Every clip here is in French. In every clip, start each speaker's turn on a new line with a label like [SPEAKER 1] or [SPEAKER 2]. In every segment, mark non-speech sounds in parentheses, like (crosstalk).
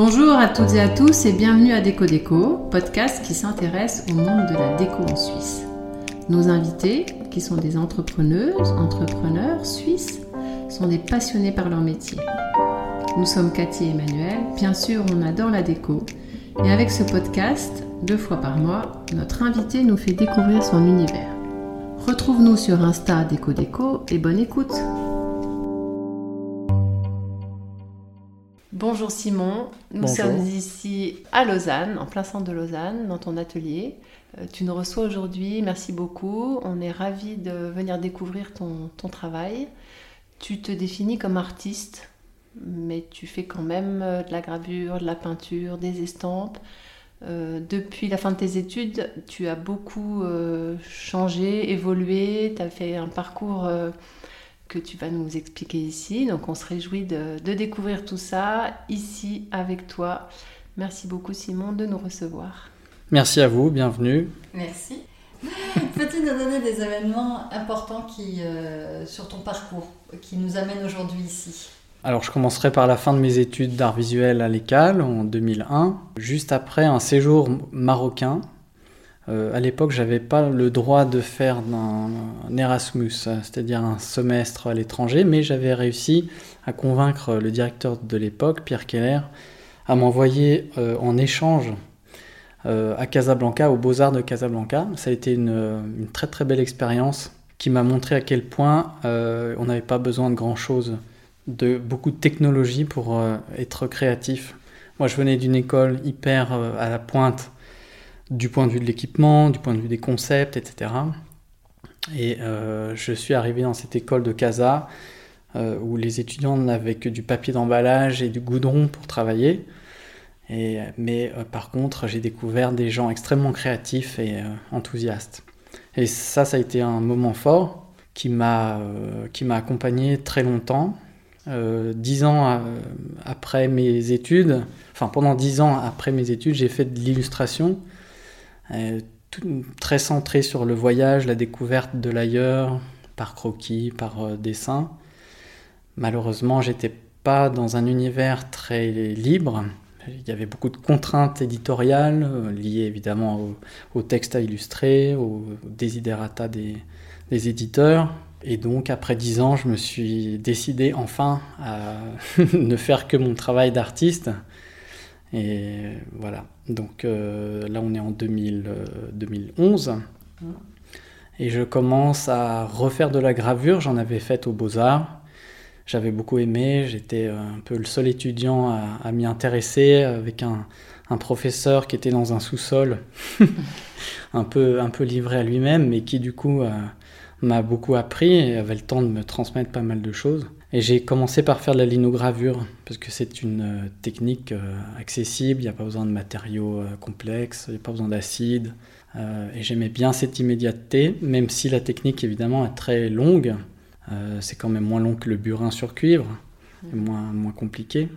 [SPEAKER 1] Bonjour à toutes et à tous et bienvenue à Déco podcast qui s'intéresse au monde de la déco en Suisse. Nos invités, qui sont des entrepreneuses, entrepreneurs suisses, sont des passionnés par leur métier. Nous sommes Cathy et Emmanuel, bien sûr on adore la déco, et avec ce podcast, deux fois par mois, notre invité nous fait découvrir son univers. Retrouve-nous sur Insta Déco Déco et bonne écoute Bonjour Simon, nous
[SPEAKER 2] Bonjour.
[SPEAKER 1] sommes ici à Lausanne, en plein centre de Lausanne, dans ton atelier. Euh, Tu nous reçois aujourd'hui, merci beaucoup. On est ravis de venir découvrir ton, ton travail. Tu te définis comme artiste, mais tu fais quand même euh, de la gravure, de la peinture, des estampes. Euh, depuis la fin de tes études, tu as beaucoup euh, changé, évolué, tu as fait un parcours euh, que tu vas nous expliquer ici. Donc on se réjouit de, de découvrir tout ça ici avec toi. Merci beaucoup Simon de nous recevoir.
[SPEAKER 2] Merci à vous, bienvenue.
[SPEAKER 3] Merci. (laughs) Peux-tu nous donner des événements importants qui, euh, sur ton parcours qui nous amènent aujourd'hui ici
[SPEAKER 2] Alors je commencerai par la fin de mes études d'art visuel à l'ECAL en 2001, juste après un séjour marocain. Euh, à l'époque, j'avais pas le droit de faire un, Erasmus, c'est-à-dire un semestre à l'étranger, mais j'avais réussi à convaincre le directeur de l'époque, Pierre Keller, à m'envoyer euh, en échange euh, à Casablanca, aux Beaux-Arts de Casablanca. Ça a été une, une très très belle expérience qui m'a montré à quel point euh, on n'avait pas besoin de grand-chose, de beaucoup de technologie pour euh, être créatif. Moi, je venais d'une école hyper euh, à la pointe du point de vue de l'équipement, du point de vue des concepts, etc. Et euh, je suis arrivé dans cette école de Casa euh, où les étudiants n'avaient que du papier d'emballage et du goudron pour travailler. Et, mais euh, par contre, j'ai découvert des gens extrêmement créatifs et enthousiastes. Et ça, ça a été un moment fort qui m'a accompagné très longtemps. Dix ans après mes études, enfin pendant dix ans après mes études, j'ai fait de l'illustration, tout- très centré sur le voyage, la découverte de l'ailleurs, par croquis, par euh, dessin. Malheureusement, j'étais pas dans un univers très libre. Il y avait beaucoup de contraintes éditoriales euh, liées évidemment au, au texte à illustrer, au desiderata des, des éditeurs. Et donc, après dix ans, je me suis décidé enfin à (laughs) ne faire que mon travail d'artiste. Et voilà. Donc euh, là, on est en 2000, euh, 2011. Et je commence à refaire de la gravure. J'en avais fait aux Beaux-Arts. J'avais beaucoup aimé. J'étais euh, un peu le seul étudiant à, à m'y intéresser avec un, un professeur qui était dans un sous-sol, (laughs) un, peu, un peu livré à lui-même, mais qui du coup euh, m'a beaucoup appris et avait le temps de me transmettre pas mal de choses. Et j'ai commencé par faire de la linogravure, parce que c'est une euh, technique euh, accessible, il n'y a pas besoin de matériaux euh, complexes, il n'y a pas besoin d'acide. Et j'aimais bien cette immédiateté, même si la technique évidemment est très longue. C'est quand même moins long que le burin sur cuivre, et moins, moins compliqué.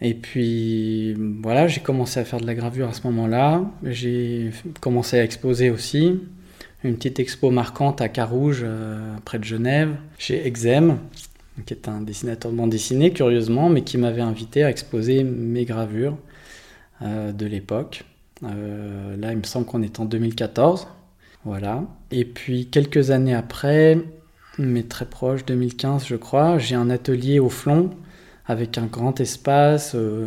[SPEAKER 2] Et puis voilà, j'ai commencé à faire de la gravure à ce moment-là. J'ai commencé à exposer aussi. Une petite expo marquante à Carouge, euh, près de Genève, chez Exem, qui est un dessinateur de bande dessinée, curieusement, mais qui m'avait invité à exposer mes gravures euh, de l'époque. Euh, là, il me semble qu'on est en 2014. Voilà. Et puis, quelques années après, mais très proche, 2015, je crois, j'ai un atelier au Flon avec un grand espace, euh,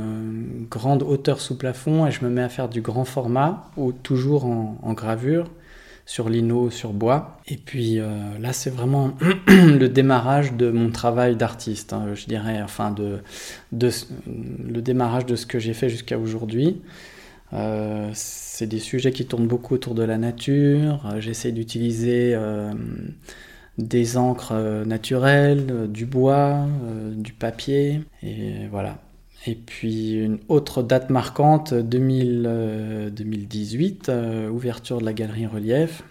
[SPEAKER 2] grande hauteur sous plafond, et je me mets à faire du grand format, ou toujours en gravure, sur lino, sur bois. Et puis euh, là, c'est vraiment (clears throat) le démarrage de mon travail d'artiste, hein, je dirais, enfin, de, le démarrage de ce que j'ai fait jusqu'à aujourd'hui. Euh, c'est des sujets qui tournent beaucoup autour de la nature. Euh, J'essaie d'utiliser des encres naturelles, du bois, du papier, et voilà. Et puis une autre date marquante, 2000, euh, 2018, euh, ouverture de la galerie Relief,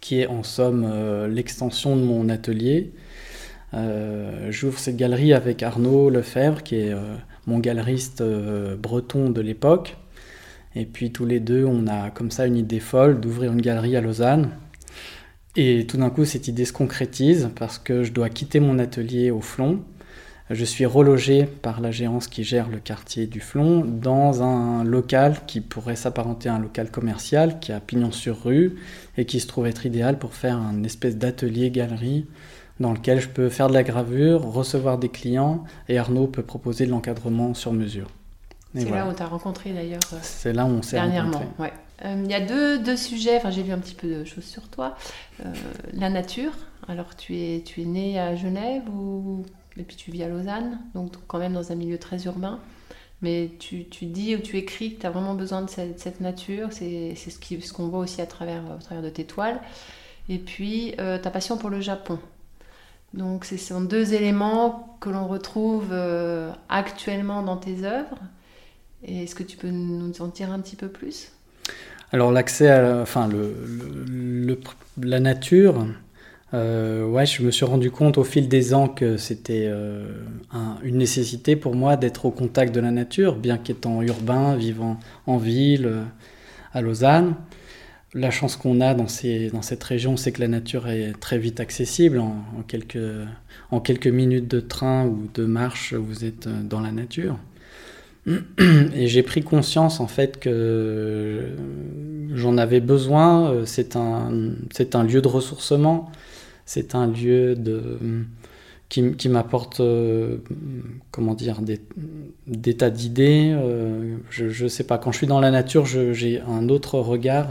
[SPEAKER 2] qui est en somme euh, l'extension de mon atelier. J'ouvre cette galerie avec Arnaud Lefebvre, qui est mon galeriste breton de l'époque. Et puis tous les deux, on a comme ça une idée folle d'ouvrir une galerie à Lausanne. Et tout d'un coup, cette idée se concrétise parce que je dois quitter mon atelier au Flon je suis relogé par la gérance qui gère le quartier du Flon dans un local qui pourrait s'apparenter à un local commercial qui a pignon sur rue et qui se trouve être idéal pour faire un espèce d'atelier-galerie dans lequel je peux faire de la gravure, recevoir des clients et Arnaud peut proposer de l'encadrement sur mesure.
[SPEAKER 1] C'est là où tu as rencontré d'ailleurs.
[SPEAKER 2] Euh, C'est là où on s'est
[SPEAKER 1] Dernièrement, ouais. Euh, il y a deux, deux sujets, enfin j'ai lu un petit peu de choses sur toi. Euh, la nature, alors tu es, tu es né à Genève ou... et puis tu vis à Lausanne, donc quand même dans un milieu très urbain. Mais tu, dis ou tu écris que tu as vraiment besoin de cette, nature, c'est ce qu'on voit aussi à travers, au travers de tes toiles. Et puis ta passion pour le Japon. Donc ce sont deux éléments que l'on retrouve actuellement dans tes œuvres est-ce que tu peux nous en dire un petit peu plus?
[SPEAKER 2] Alors l'accès à enfin, la nature, euh, ouais, je me suis rendu compte au fil des ans que c'était euh, une nécessité pour moi d'être au contact de la nature, bien qu'étant urbain, vivant en ville, euh, à Lausanne. La chance qu'on a dans, cette région, c'est que la nature est très vite accessible. En, quelques, minutes de train ou de marche, vous êtes dans la nature. (clears throat) Et j'ai pris conscience en fait que j'en avais besoin. C'est un lieu de ressourcement. C'est un lieu qui, m'apporte, euh, comment dire, des, tas d'idées. Euh, je ne sais pas, quand je suis dans la nature, j'ai un autre regard,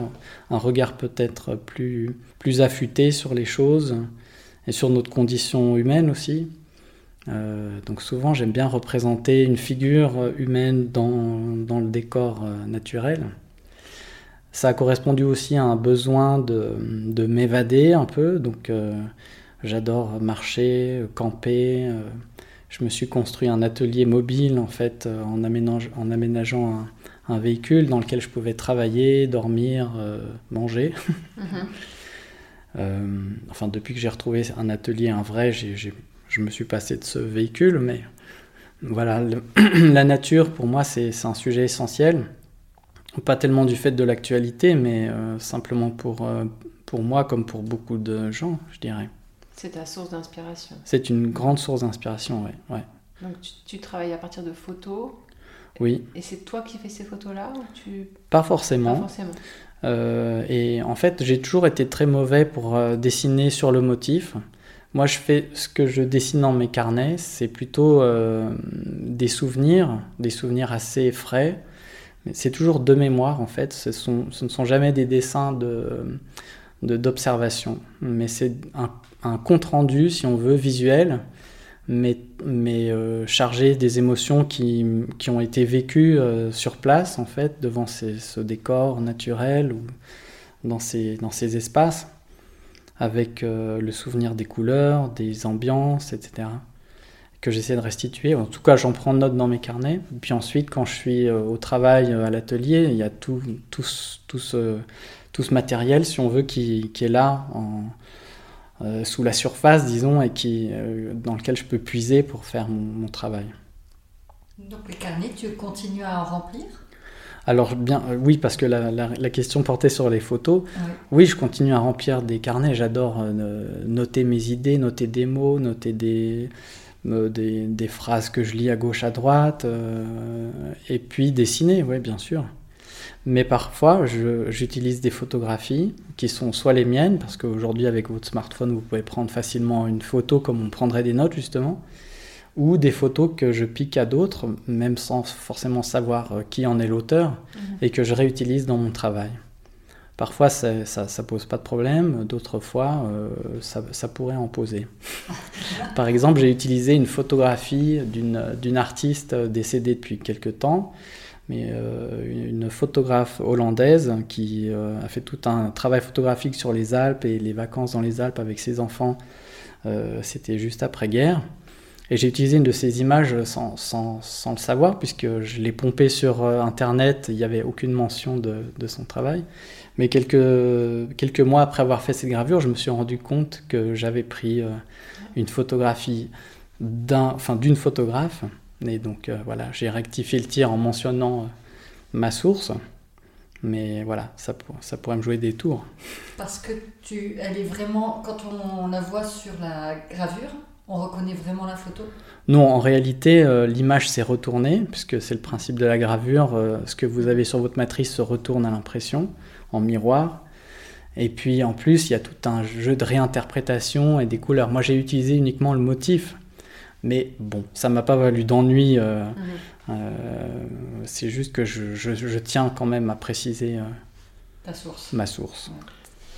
[SPEAKER 2] un regard peut-être plus, affûté sur les choses et sur notre condition humaine aussi. Euh, donc souvent j'aime bien représenter une figure humaine dans, le décor naturel. Ça a correspondu aussi à un besoin de, de m'évader un peu, donc euh, j'adore marcher, camper. je me suis construit un atelier mobile en fait en, aménage, en aménageant un, un, véhicule dans lequel je pouvais travailler, dormir, manger. Mm-hmm. (laughs) enfin depuis que j'ai retrouvé un atelier, un vrai, je me suis passé de ce véhicule, mais voilà, (clears throat) la nature pour moi c'est un sujet essentiel. Pas tellement du fait de l'actualité, mais euh, simplement pour, euh, pour moi comme pour beaucoup de gens, je dirais.
[SPEAKER 1] C'est ta source d'inspiration.
[SPEAKER 2] C'est une grande source d'inspiration, oui. Ouais.
[SPEAKER 1] Donc tu, travailles à partir de photos
[SPEAKER 2] Oui.
[SPEAKER 1] Et c'est toi qui fais ces photos-là tu...
[SPEAKER 2] Pas forcément.
[SPEAKER 1] Pas forcément.
[SPEAKER 2] Euh, et en fait, j'ai toujours été très mauvais pour dessiner sur le motif. Moi, je fais ce que je dessine dans mes carnets, c'est plutôt des souvenirs, des souvenirs assez frais. C'est toujours de mémoire, en fait. Ce, ne sont jamais des dessins de, d'observation, mais c'est un, compte rendu, si on veut, visuel, mais, mais euh, chargé des émotions qui, qui, ont été vécues euh, sur place, en fait, devant ces, ce décor naturel ou dans ces, dans ces espaces avec euh, le souvenir des couleurs, des ambiances, etc. que j'essaie de restituer. En tout cas, j'en prends note dans mes carnets. Puis ensuite, quand je suis euh, au travail, euh, à l'atelier, il y a tout, tout, tout, ce, tout, ce, matériel, si on veut, qui, qui est là, en, sous la surface, disons, et qui, dans lequel je peux puiser pour faire mon, mon travail.
[SPEAKER 3] Donc les carnets, tu continues à en remplir?
[SPEAKER 2] Alors bien, euh, oui, parce que la, question portait sur les photos. Oui. je continue à remplir des carnets. J'adore euh, noter mes idées, noter des mots, noter des, euh, des, phrases que je lis à gauche, à droite, et puis dessiner, oui, bien sûr. Mais parfois, j'utilise des photographies qui sont soit les miennes, parce qu'aujourd'hui, avec votre smartphone, vous pouvez prendre facilement une photo comme on prendrait des notes, justement ou des photos que je pique à d'autres, même sans forcément savoir euh, qui en est l'auteur, mhm. et que je réutilise dans mon travail. Parfois, ça ne pose pas de problème, d'autres fois, euh, ça, pourrait en poser. (laughs) Par exemple, j'ai utilisé une photographie d'une artiste décédée depuis quelque temps, mais euh, une photographe hollandaise qui a fait tout un travail photographique sur les Alpes et les vacances dans les Alpes avec ses enfants. C'était juste après-guerre. Et j'ai utilisé une de ces images sans, sans, sans, le savoir, puisque je l'ai pompée sur euh, Internet, il n'y avait aucune mention de, de, son travail. Mais quelques, quelques mois après avoir fait cette gravure, je me suis rendu compte que j'avais pris euh, une photographie d'un, enfin, d'une photographe. Et donc euh, voilà, j'ai rectifié le tir en mentionnant ma source. Mais voilà, ça, ça pourrait me jouer des tours.
[SPEAKER 3] Parce que tu, elle est vraiment, quand on la voit sur la gravure, On reconnaît vraiment la photo?
[SPEAKER 2] Non, en réalité, euh, l'image s'est retournée, puisque c'est le principe de la gravure. euh, ce que vous avez sur votre matrice se retourne à l'impression, en miroir. Et puis en plus, il y a tout un jeu de réinterprétation et des couleurs. Moi, j'ai utilisé uniquement le motif. Mais bon, ça m'a pas valu d'ennui. euh,
[SPEAKER 1] Mhm.
[SPEAKER 2] c'est juste que je, je- je tiens quand même à préciser
[SPEAKER 3] Ta source.
[SPEAKER 2] ma source.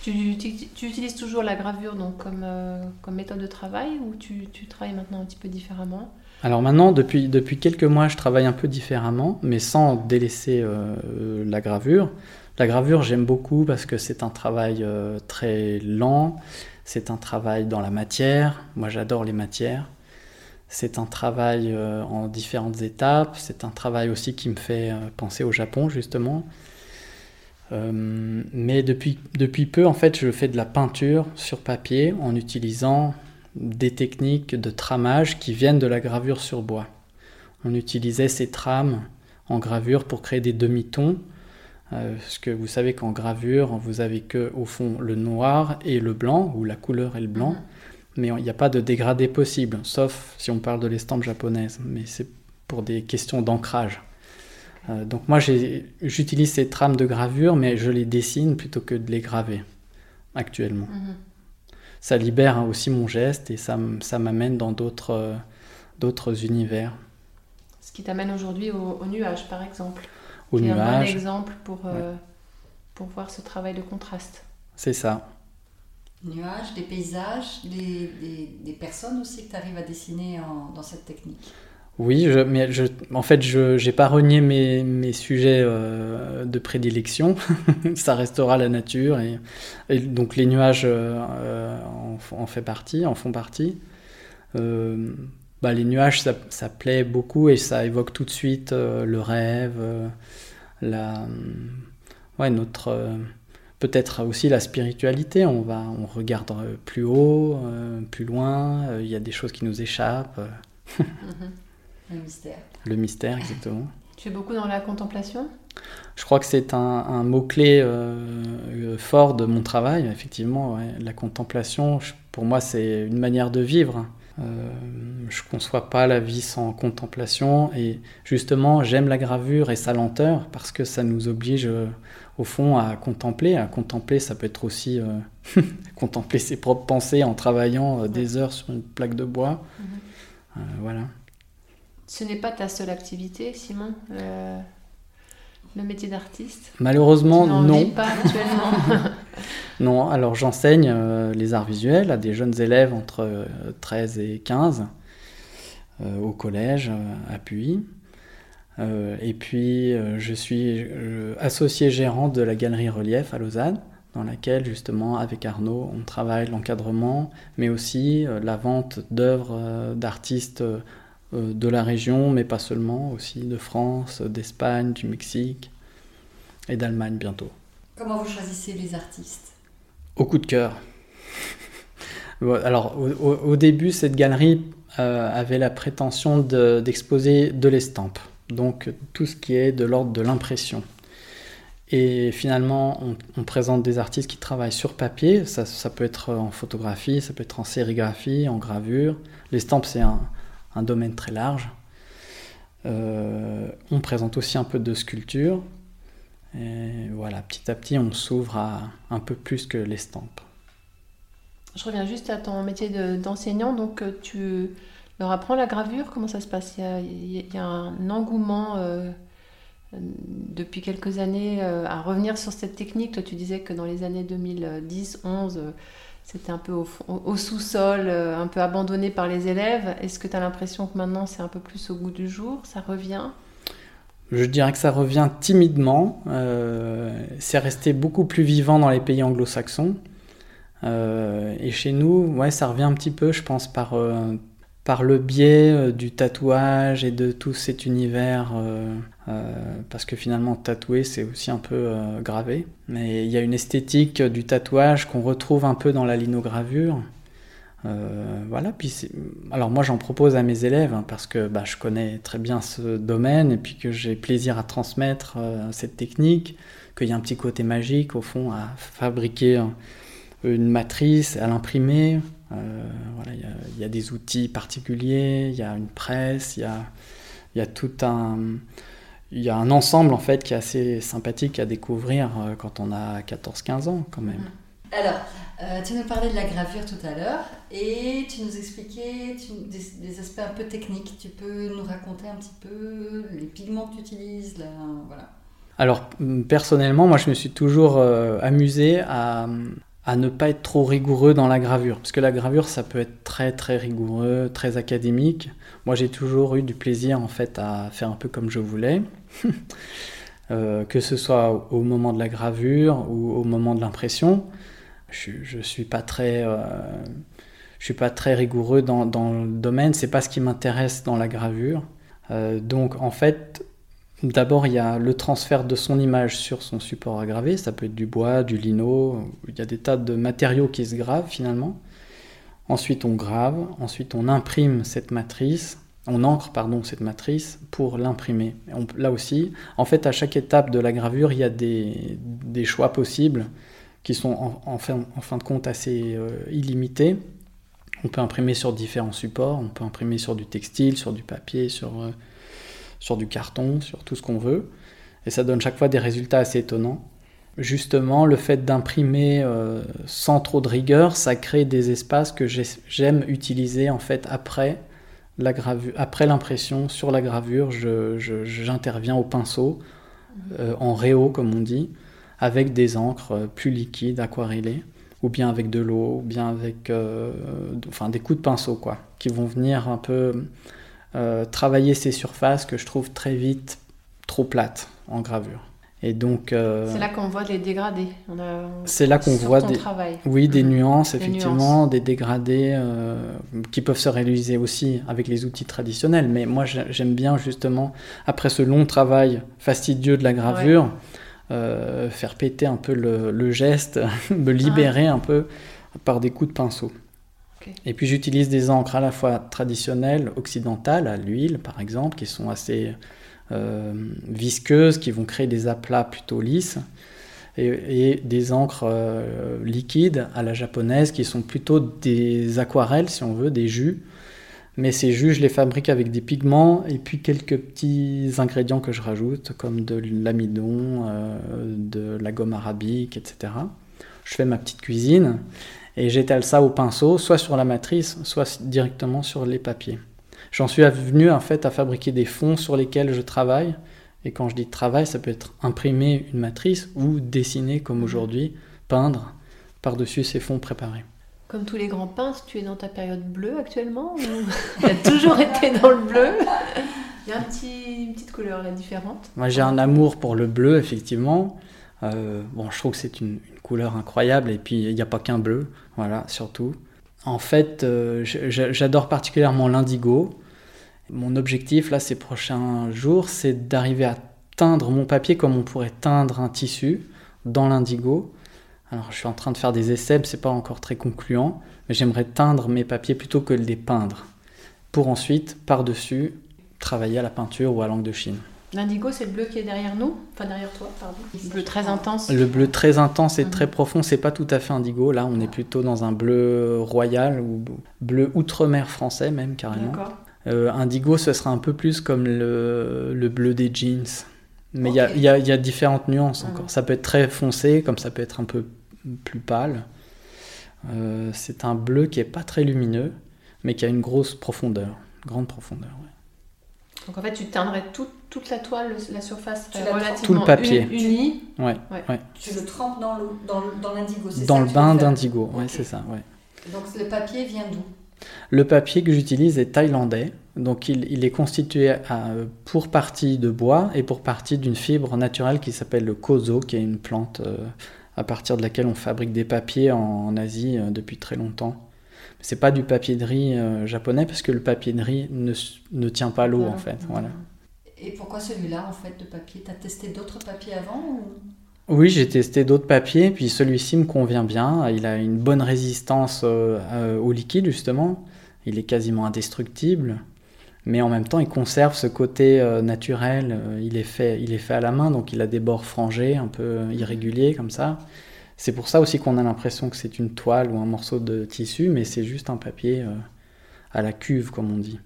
[SPEAKER 1] Tu, utilises toujours la gravure donc, comme, euh, comme méthode de travail ou tu, tu travailles maintenant un petit peu différemment?
[SPEAKER 2] Alors maintenant, depuis, depuis quelques mois, je travaille un peu différemment, mais sans délaisser euh, la gravure. La gravure, j'aime beaucoup parce que c'est un travail euh, très lent, c'est un travail dans la matière. Moi, j'adore les matières. C'est un travail en différentes étapes. C'est un travail aussi qui me fait penser au Japon, justement. Euh, mais depuis, depuis peu, en fait, je fais de la peinture sur papier en utilisant des techniques de tramage qui viennent de la gravure sur bois. On utilisait ces trames en gravure pour créer des demi-tons. Euh, parce que vous savez qu'en gravure, vous avez que au fond le noir et le blanc, ou la couleur et le blanc,
[SPEAKER 1] Mhm.
[SPEAKER 2] mais il n'y a pas de dégradé possible, sauf si on parle de l'estampe japonaise, mais c'est pour des questions d'ancrage. Euh, donc moi j'utilise ces trames de gravure, mais je les dessine plutôt que de les graver actuellement
[SPEAKER 1] Mhm.
[SPEAKER 2] ça libère hein, aussi mon geste et ça, m'amène dans d'autres euh, d'autres univers.
[SPEAKER 1] Ce qui t'amène aujourd'hui au, au nuage, par exemple.
[SPEAKER 2] Au
[SPEAKER 1] est un bon
[SPEAKER 2] nuage,
[SPEAKER 1] exemple pour, euh, pour voir ce travail de contraste.
[SPEAKER 2] c'est ça.
[SPEAKER 3] Nuages, des paysages, des, des- des personnes aussi que tu arrives à dessiner en- dans cette technique.
[SPEAKER 2] Oui, mais en fait, je n'ai pas renié mes, sujets euh, de prédilection. (laughs) ça restera la nature. Et, donc les nuages euh, euh, en, en partie, en font partie. Bah, les nuages, ça, plaît beaucoup et ça évoque tout de suite le rêve, notre, peut-être aussi la spiritualité. On va, on regarde plus haut, plus loin. Il y a des choses qui nous échappent. (laughs)
[SPEAKER 3] Le mystère.
[SPEAKER 2] Le mystère, exactement.
[SPEAKER 1] Tu es beaucoup dans la contemplation?
[SPEAKER 2] Je crois que c'est un, un mot-clé euh, euh, fort de mon travail, effectivement. ouais. La contemplation, je- pour moi, c'est une manière de vivre. Euh, je ne conçois pas la vie sans contemplation. Et justement, j'aime la gravure et sa lenteur parce que ça nous oblige, euh, au fond, à contempler. À contempler, ça peut être aussi euh, (laughs) contempler ses propres pensées en travaillant euh, des heures sur une plaque de bois.
[SPEAKER 1] Mhm.
[SPEAKER 2] Euh, voilà.
[SPEAKER 1] Ce n'est pas ta seule activité, Simon, euh, le métier d'artiste
[SPEAKER 2] Malheureusement,
[SPEAKER 1] Tu
[SPEAKER 2] non.
[SPEAKER 1] vis pas actuellement. (laughs)
[SPEAKER 2] Non, alors j'enseigne euh, les arts visuels à des jeunes élèves entre euh, 13 et 15 euh, au collège euh, à Puy. Euh, et puis euh, je suis euh, associé gérant de la galerie Relief à Lausanne, dans laquelle justement avec Arnaud on travaille l'encadrement, mais aussi euh, la vente d'œuvres euh, d'artistes euh, de la région, mais pas seulement, aussi de France, d'Espagne, du Mexique et d'Allemagne bientôt.
[SPEAKER 3] Comment vous choisissez les artistes?
[SPEAKER 2] Au coup de cœur. (laughs) Alors, au, début, cette galerie euh, avait la prétention de- d'exposer de, l'estampe, donc tout ce qui est de l'ordre de l'impression. Et finalement, on, on présente des artistes qui travaillent sur papier, ça, ça peut être en photographie, ça peut être en sérigraphie, en gravure. L'estampe, c'est un, un domaine très large. Euh, on présente aussi un peu de sculpture. Et voilà, petit à petit, on s'ouvre à un peu plus que l'estampe.
[SPEAKER 1] Je reviens juste à ton métier de- d'enseignant. Donc, euh, tu leur apprends la gravure Comment ça se passe? Il y a, un engouement euh, depuis quelques années à revenir sur cette technique. Toi, tu disais que dans les années 2010, 11, euh, c'était un peu au, sous-sol, euh, un peu abandonné par les élèves. Est-ce que tu as l'impression que maintenant, c'est un peu plus au goût du jour? Ça revient?
[SPEAKER 2] Je dirais que ça revient timidement. euh, c'est resté beaucoup plus vivant dans les pays anglo-saxons. Euh, et chez nous, ouais, ça revient un petit peu, je pense, par, par le biais du tatouage et de tout cet univers. Euh, parce que finalement, tatouer, c'est aussi un peu euh, gravé. Mais il y a une esthétique du tatouage qu'on retrouve un peu dans la linogravure. Euh, voilà, alors moi j'en propose à mes élèves hein, parce que bah, je connais très bien ce domaine et puis que j'ai plaisir à transmettre cette technique, qu'il y a un petit côté magique au fond à fabriquer une matrice, à l'imprimer, voilà, il y, a des outils particuliers, il y a une presse, il y a tout un il y a un ensemble en fait qui est assez sympathique à découvrir quand on a 14-15 ans quand même.
[SPEAKER 3] Alors, euh, tu nous parlais de la gravure tout à l'heure et tu nous expliquais des, aspects un peu techniques. Tu peux nous raconter un petit peu les pigments que tu utilises voilà.
[SPEAKER 2] Alors, personnellement, moi je me suis toujours euh, amusé à, à, ne pas être trop rigoureux dans la gravure. Parce que la gravure, ça peut être très très rigoureux, très académique. Moi j'ai toujours eu du plaisir en fait à faire un peu comme je voulais. (laughs) Euh, que ce soit au moment de la gravure ou au moment de l'impression. Je, ne suis pas très, euh, je suis pas très rigoureux dans, dans le domaine. C'est pas ce qui m'intéresse dans la gravure. Euh, donc en fait, d'abord il y a le transfert de son image sur son support à graver. Ça peut être du bois, du lino. Il y a des tas de matériaux qui se gravent finalement. Ensuite on grave. Ensuite on imprime cette matrice. On encre pardon cette matrice pour l'imprimer. Là aussi, en fait, à chaque étape de la gravure, il y a des, choix possibles qui sont en, fin, en fin, de compte assez euh, illimités. On peut imprimer sur différents supports, on peut imprimer sur du textile, sur du papier, sur, euh, sur du carton, sur tout ce qu'on veut. Et ça donne chaque fois des résultats assez étonnants. Justement, le fait d'imprimer euh, sans trop de rigueur, ça crée des espaces que j'aime utiliser en fait après la gravure, après l'impression sur la gravure. J'interviens au pinceau, en réo comme on dit, avec des encres euh, plus liquides, aquarellées, ou bien avec de l'eau, ou bien avec euh, enfin, des coups de pinceau, quoi, qui vont venir un peu euh, travailler ces surfaces que je trouve très vite trop plates en gravure. Et donc,
[SPEAKER 1] c'est là qu'on voit les dégradés.
[SPEAKER 2] C'est là qu'on voit des, oui, des mhm. nuances, effectivement, des dégradés qui peuvent se réaliser aussi avec les outils traditionnels. Mais moi, j'aime bien justement, après ce long travail fastidieux de la gravure, euh, faire péter un peu le, geste, (laughs) me libérer un peu par des coups de pinceau. Et puis j'utilise des encres à la fois traditionnelles, occidentales, à l'huile par exemple, qui sont assez euh, visqueuses, qui vont créer des aplats plutôt lisses, et, des encres euh, liquides à la japonaise, qui sont plutôt des aquarelles, si on veut, des jus, mais ces jus, je les fabrique avec des pigments et puis quelques petits ingrédients que je rajoute, comme de l'amidon, euh, de la gomme arabique, etc. Je fais ma petite cuisine et j'étale ça au pinceau, soit sur la matrice, soit directement sur les papiers. J'en suis venu en fait à fabriquer des fonds sur lesquels je travaille. Et quand je dis travail, ça peut être imprimer une matrice ou dessiner comme aujourd'hui, peindre par-dessus ces fonds préparés.
[SPEAKER 1] Comme tous les grands peintres, tu es dans ta période bleue actuellement ou (laughs) tu as toujours été dans le bleu? Il y a un petit, une petite couleur là différente.
[SPEAKER 2] Moi j'ai un amour pour le bleu, effectivement. Euh, bon, je trouve que c'est une, couleur incroyable et puis il n'y a pas qu'un bleu, voilà, surtout. En fait, euh, j'adore particulièrement l'indigo. Mon objectif là ces prochains jours, c'est d'arriver à teindre mon papier comme on pourrait teindre un tissu dans l'indigo alors, je suis en train de faire des essais, c'est pas encore très concluant, mais j'aimerais teindre mes papiers plutôt que les peindre, pour ensuite, par-dessus, travailler à la peinture ou à l'encre de Chine.
[SPEAKER 1] L'indigo, c'est le bleu qui est derrière nous, enfin derrière toi, pardon. Le bleu très intense.
[SPEAKER 2] Le bleu très intense et mhm. très profond, c'est pas tout à fait indigo. Là, on est plutôt dans un bleu royal ou bleu outre-mer français même carrément. Euh, indigo, ce sera un peu plus comme le, le bleu des jeans. Mais il y, a, y, a, y, a, différentes nuances encore. Mhm. Ça peut être très foncé, comme ça peut être un peu plus pâle. Euh, c'est un bleu qui est pas très lumineux, mais qui a une grosse profondeur, grande profondeur.
[SPEAKER 1] Donc en fait, tu teindrais toute la toile, la surface
[SPEAKER 2] tu relativement tout le papier.
[SPEAKER 1] unie.
[SPEAKER 2] Ouais, ouais.
[SPEAKER 3] Tu le trempes dans l'indigo,
[SPEAKER 2] c'est Dans le bain d'indigo, ouais, c'est ça. Ouais.
[SPEAKER 3] Donc le papier vient d'où?
[SPEAKER 2] Le papier que j'utilise est thaïlandais. Donc il, il est constitué à, pour partie de bois et pour partie d'une fibre naturelle qui s'appelle le kozo, qui est une plante euh, à partir de laquelle on fabrique des papiers en, Asie euh, depuis très longtemps. C'est pas du papier de riz euh, japonais parce que le papier de riz ne, ne tient pas l'eau en fait. Voilà.
[SPEAKER 3] Et pourquoi celui-là en fait de papier? Tu as testé d'autres papiers avant
[SPEAKER 2] Oui, j'ai testé d'autres papiers, puis celui-ci me convient bien. Il a une bonne résistance euh, au liquide justement. Il est quasiment indestructible mais en même temps il conserve ce côté naturel, il, est fait, il est fait à la main, donc il a des bords frangés, un peu irréguliers comme ça, C'est pour ça aussi qu'on a l'impression que c'est une toile ou un morceau de tissu, mais c'est juste un papier euh, à la cuve, comme on dit.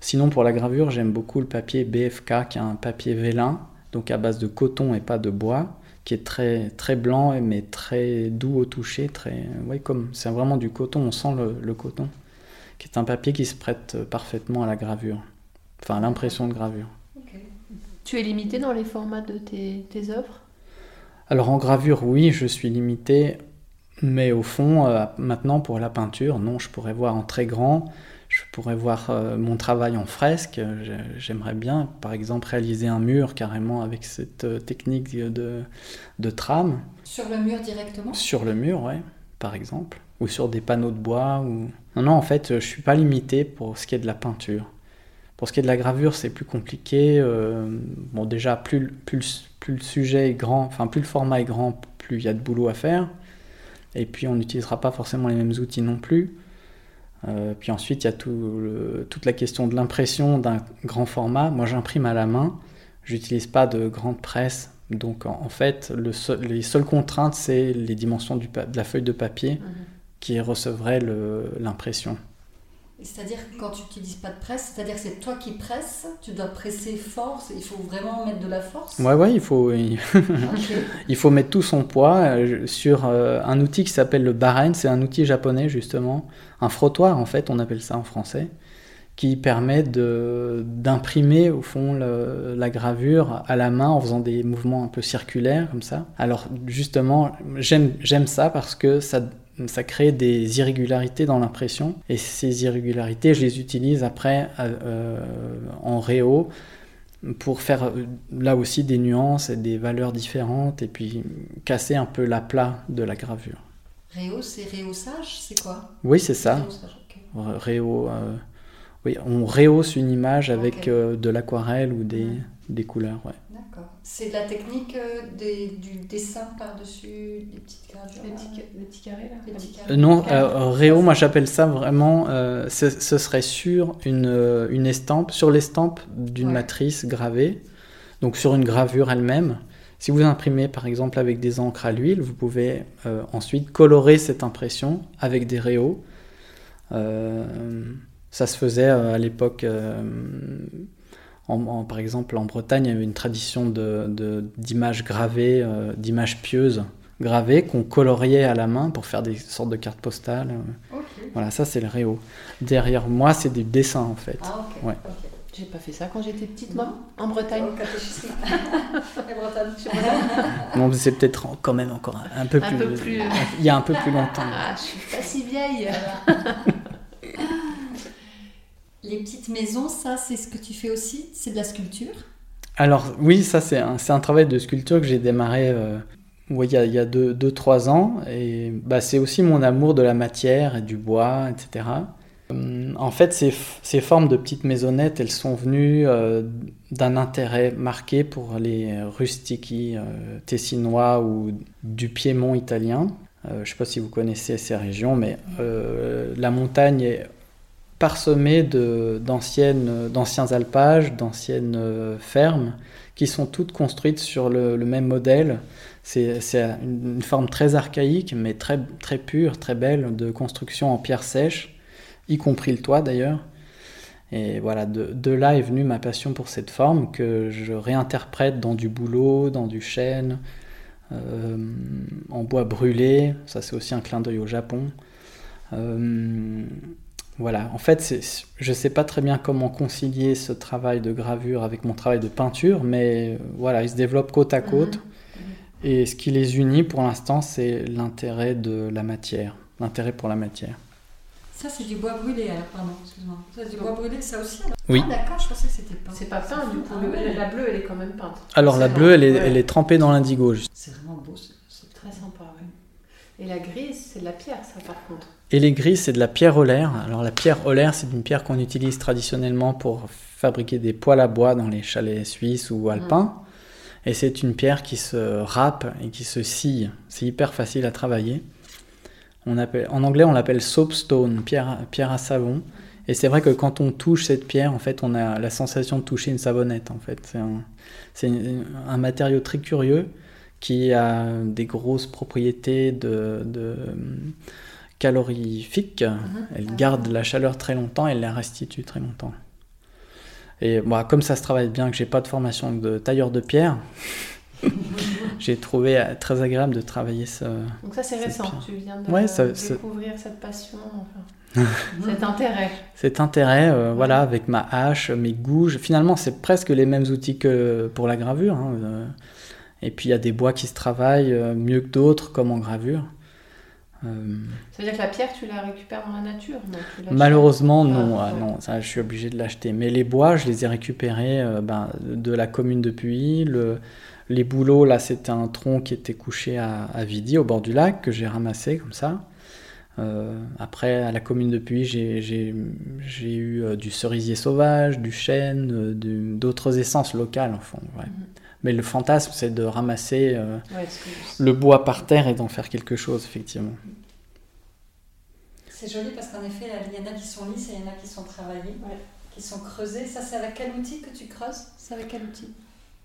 [SPEAKER 2] Sinon, pour la gravure, j'aime beaucoup le papier BFK, qui est un papier vélin, donc à base de coton et pas de bois, qui est très, très blanc, mais très doux au toucher. Très, ouais, comme c'est vraiment du coton, on sent le, coton, qui est un papier qui se prête parfaitement à la gravure, enfin à l'impression de gravure.
[SPEAKER 1] Tu es limité dans les formats de tes, tes œuvres?
[SPEAKER 2] Alors en gravure, oui, je suis limité, mais au fond, euh, maintenant pour la peinture, non, je pourrais voir en très grand, je pourrais voir euh, mon travail en fresque. J'aimerais bien, par exemple, réaliser un mur carrément avec cette euh, technique de, de trame.
[SPEAKER 3] Sur le mur directement?
[SPEAKER 2] Sur le mur, oui, par exemple. Ou sur des panneaux de bois. Ou... Non, non, en fait, je ne suis pas limité pour ce qui est de la peinture. Pour ce qui est de la gravure, c'est plus compliqué. bon, déjà, plus, plus, plus le sujet est grand, enfin plus le format est grand, plus il y a de boulot à faire. Et puis on n'utilisera pas forcément les mêmes outils non plus. Euh, puis ensuite, il y a toute la question de l'impression d'un grand format. Moi, j'imprime à la main. J'utilise pas de grande presse. Donc, en, fait, le les seules contraintes, c'est les dimensions du, de la feuille de papier mhm. qui recevrait l'impression.
[SPEAKER 3] C'est-à-dire quand tu n'utilises pas de presse, c'est-à-dire que c'est toi qui presses, tu dois presser fort, il faut vraiment mettre de la force?
[SPEAKER 2] Ouais, ouais, il faut, il, (laughs) faut mettre tout son poids euh, sur euh, un outil qui s'appelle le baren, c'est un outil japonais justement, un frottoir en fait, on appelle ça en français, qui permet d'imprimer au fond la gravure à la main en faisant des mouvements un peu circulaires comme ça. Alors justement, j'aime ça parce que ça ça crée des irrégularités dans l'impression. Et ces irrégularités, je les utilise après euh, en réo pour faire euh, là aussi des nuances et des valeurs différentes et puis casser un peu l'aplat de la gravure.
[SPEAKER 3] Réo, c'est réhaussage C'est quoi?
[SPEAKER 2] Oui, c'est ça. Réo, euh, oui, on rehausse une image avec de l'aquarelle ou des, des couleurs. Ouais.
[SPEAKER 3] C'est la technique euh, du dessin par-dessus les petites gravures
[SPEAKER 1] Les petits, carrés là
[SPEAKER 2] euh, Non, euh, Réo, moi j'appelle ça vraiment. ce, serait sur une, une estampe, sur l'estampe d'une matrice gravée, donc sur une gravure elle-même. Si vous imprimez par exemple avec des encres à l'huile, vous pouvez ensuite colorer cette impression avec des Réos. ça se faisait à l'époque par exemple, en Bretagne, il y avait une tradition d'images de, gravées, euh, d'images pieuses gravées qu'on coloriait à la main pour faire des sortes de cartes postales. Voilà, ça c'est le réo. Derrière moi, c'est du dessin en fait.
[SPEAKER 3] Ah,
[SPEAKER 2] ok. Ouais.
[SPEAKER 1] J'ai pas fait ça quand j'étais petite, moi, en Bretagne. (laughs) (laughs)
[SPEAKER 2] non, c'est peut-être quand même encore un peu plus. Peu plus... Il y a un peu plus longtemps.
[SPEAKER 1] Ah, je suis pas si vieille. (laughs)
[SPEAKER 3] Les petites maisons, ça, c'est ce que tu fais aussi? C'est de la sculpture?
[SPEAKER 2] Alors oui, ça c'est un, travail de sculpture que j'ai démarré euh, il y a 2-3 deux, trois ans. Et bah, c'est aussi mon amour de la matière et du bois, etc. Hum, en fait, ces, ces, formes de petites maisonnettes, elles sont venues euh, d'un intérêt marqué pour les rustici euh, tessinois ou du Piémont italien. je ne sais pas si vous connaissez ces régions, mais la montagne est parsemé d'anciens alpages, d'anciennes euh, fermes, qui sont toutes construites sur le, même modèle. C'est une, forme très archaïque, mais très, pure, très belle, de construction en pierre sèche, y compris le toit d'ailleurs. Et voilà, de, là est venue ma passion pour cette forme que je réinterprète dans du bouleau, dans du chêne, euh, en bois brûlé. Ça, c'est aussi un clin d'œil au Japon. Euh, voilà, en fait, je ne sais pas très bien comment concilier ce travail de gravure avec mon travail de peinture, mais euh, voilà, ils se développent côte à côte. Mhm. Et ce qui les unit pour l'instant, c'est l'intérêt de la matière, l'intérêt pour la matière.
[SPEAKER 3] Ça, c'est du bois brûlé, alors, pardon, excuse-moi. C'est du bois brûlé, ça aussi
[SPEAKER 2] Oui.
[SPEAKER 3] Ah, d'accord, je pensais que c'était peint.
[SPEAKER 1] C'est pas peint, du coup. Ah, la bleue, elle est quand même peinte.
[SPEAKER 2] Alors, la bleue, elle est, elle est, trempée dans l'indigo.
[SPEAKER 3] C'est vraiment beau, c'est
[SPEAKER 1] très sympa, oui. Et la grise, c'est de la pierre, ça, par contre.
[SPEAKER 2] Et les gris, c'est de la pierre olaire. Alors la pierre olaire, c'est une pierre qu'on utilise traditionnellement pour fabriquer des poêles à bois dans les chalets suisses ou alpins. Et c'est une pierre qui se râpe et qui se scie. C'est hyper facile à travailler. On appelle, en anglais, on l'appelle soapstone, pierre, pierre à savon. Et c'est vrai que quand on touche cette pierre, en fait, on a la sensation de toucher une savonnette. En fait, c'est un, un, matériau très curieux qui a des grosses propriétés de, de calorifiques.
[SPEAKER 3] Mhm.
[SPEAKER 2] Elle garde la chaleur très longtemps et la restitue très longtemps. Et moi, comme ça se travaille bien, que j'ai pas de formation de tailleur de pierre, (laughs) j'ai trouvé euh, très agréable de travailler ça.
[SPEAKER 1] Donc ça c'est récent, tu viens de
[SPEAKER 2] Ouais, ça- ça-
[SPEAKER 1] découvrir cette passion, enfin, (laughs) cet intérêt.
[SPEAKER 2] Cet intérêt, euh, voilà, avec ma hache, mes gouges. Finalement, c'est presque les mêmes outils que pour la gravure. hein, euh. Et puis, il y a des bois qui se travaillent mieux que d'autres, comme en gravure. Euh,
[SPEAKER 1] Ça veut dire que la pierre tu la récupères dans la nature
[SPEAKER 2] malheureusement, non, ah,
[SPEAKER 1] ouais.
[SPEAKER 2] non, ça, je suis obligé de l'acheter. Mais les bois, je les ai récupérés euh, ben, de la commune de Puy. Le, les bouleaux, là, c'était un tronc qui était couché à, à Vidi, au bord du lac, que j'ai ramassé comme ça. Euh, après, à la commune de Puy, j'ai- eu euh, du cerisier sauvage, du chêne, d'autres essences locales, en fond. ouais.
[SPEAKER 1] Mhm.
[SPEAKER 2] Mais le fantasme, c'est de ramasser euh,
[SPEAKER 1] Ouais,
[SPEAKER 2] le bois par terre et d'en faire quelque chose, effectivement.
[SPEAKER 3] C'est joli parce qu'en effet, il y en a qui sont lisses et il y en a qui sont travaillés,
[SPEAKER 1] Ouais.
[SPEAKER 3] qui sont creusés. Ça, c'est avec quel outil que tu creuses? C'est avec quel outil?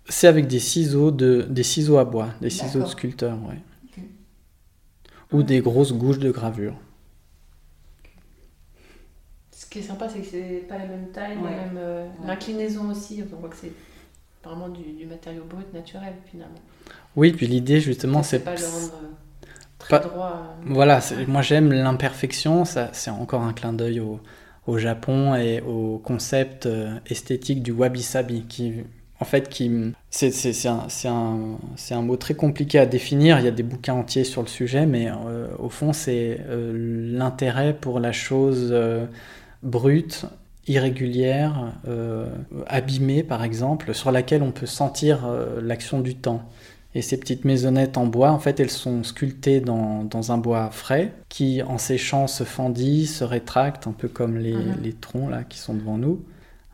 [SPEAKER 2] C'est avec des ciseaux, de, des ciseaux à bois, des ciseaux de sculpteur.
[SPEAKER 3] Ok.
[SPEAKER 2] Ou des grosses gouges de gravure.
[SPEAKER 1] Ce qui est sympa, c'est que c'est pas la même taille,
[SPEAKER 3] Ouais.
[SPEAKER 1] la même euh,
[SPEAKER 3] Ouais.
[SPEAKER 1] l'inclinaison aussi. On voit que c'est vraiment du, du matériau brut naturel finalement.
[SPEAKER 2] Oui, puis l'idée, justement,
[SPEAKER 1] c'est pas le rendre euh, très
[SPEAKER 2] pas-
[SPEAKER 1] droit. euh.
[SPEAKER 2] Voilà, moi j'aime l'imperfection, ça, c'est encore un clin d'œil au, au Japon et au concept euh, esthétique du wabi-sabi, qui, en fait, qui, c'est, un, un- un mot très compliqué à définir, il y a des bouquins entiers sur le sujet, mais euh, au fond, c'est euh, l'intérêt pour la chose euh, brute, irrégulière, euh, abîmée par exemple, sur laquelle on peut sentir euh, l'action du temps. Et ces petites maisonnettes en bois, en fait, elles sont sculptées dans, dans un bois frais qui, en séchant, se fendit, se rétracte, un peu comme les,
[SPEAKER 1] Mhm.
[SPEAKER 2] les troncs là qui sont devant nous.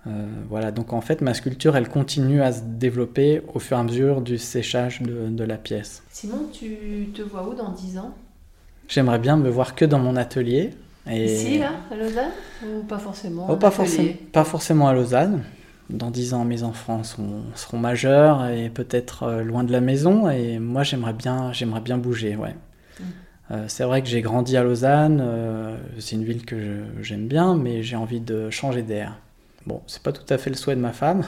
[SPEAKER 2] Euh, voilà, donc en fait, ma sculpture, elle continue à se développer au fur et à mesure du séchage de, de la pièce.
[SPEAKER 1] Simon, tu te vois où dans 10 ans?
[SPEAKER 2] J'aimerais bien me voir que dans mon atelier. Et...
[SPEAKER 1] Ici, là, à Lausanne Ou pas forcément
[SPEAKER 2] Oh, pas, forcément, pas forcément à Lausanne. Dans dix ans, mes enfants seront, seront majeurs et peut-être euh, loin de la maison. Et moi, j'aimerais bien, j'aimerais bien bouger. Ouais.
[SPEAKER 1] Mm.
[SPEAKER 2] Euh, c'est vrai que j'ai grandi à Lausanne. euh, c'est une ville que j'aime bien, mais j'ai envie de changer d'air. Bon, c'est pas tout à fait le souhait de ma femme.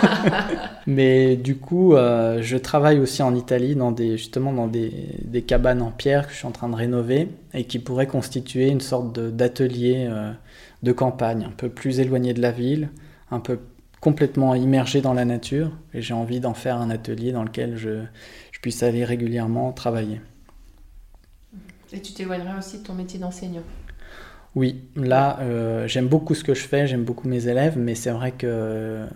[SPEAKER 2] (laughs) mais du coup, euh, je travaille aussi en Italie, dans des, justement dans des, des cabanes en pierre que je suis en train de rénover et qui pourraient constituer une sorte de- d'atelier euh, de campagne, un peu plus éloigné de la ville, un peu complètement immergé dans la nature. Et j'ai envie d'en faire un atelier dans lequel je, je puisse aller régulièrement travailler.
[SPEAKER 1] Et tu t'éloignerais aussi de ton métier d'enseignant?
[SPEAKER 2] Oui, là, euh, j'aime beaucoup ce que je fais, j'aime beaucoup mes élèves, mais c'est vrai que,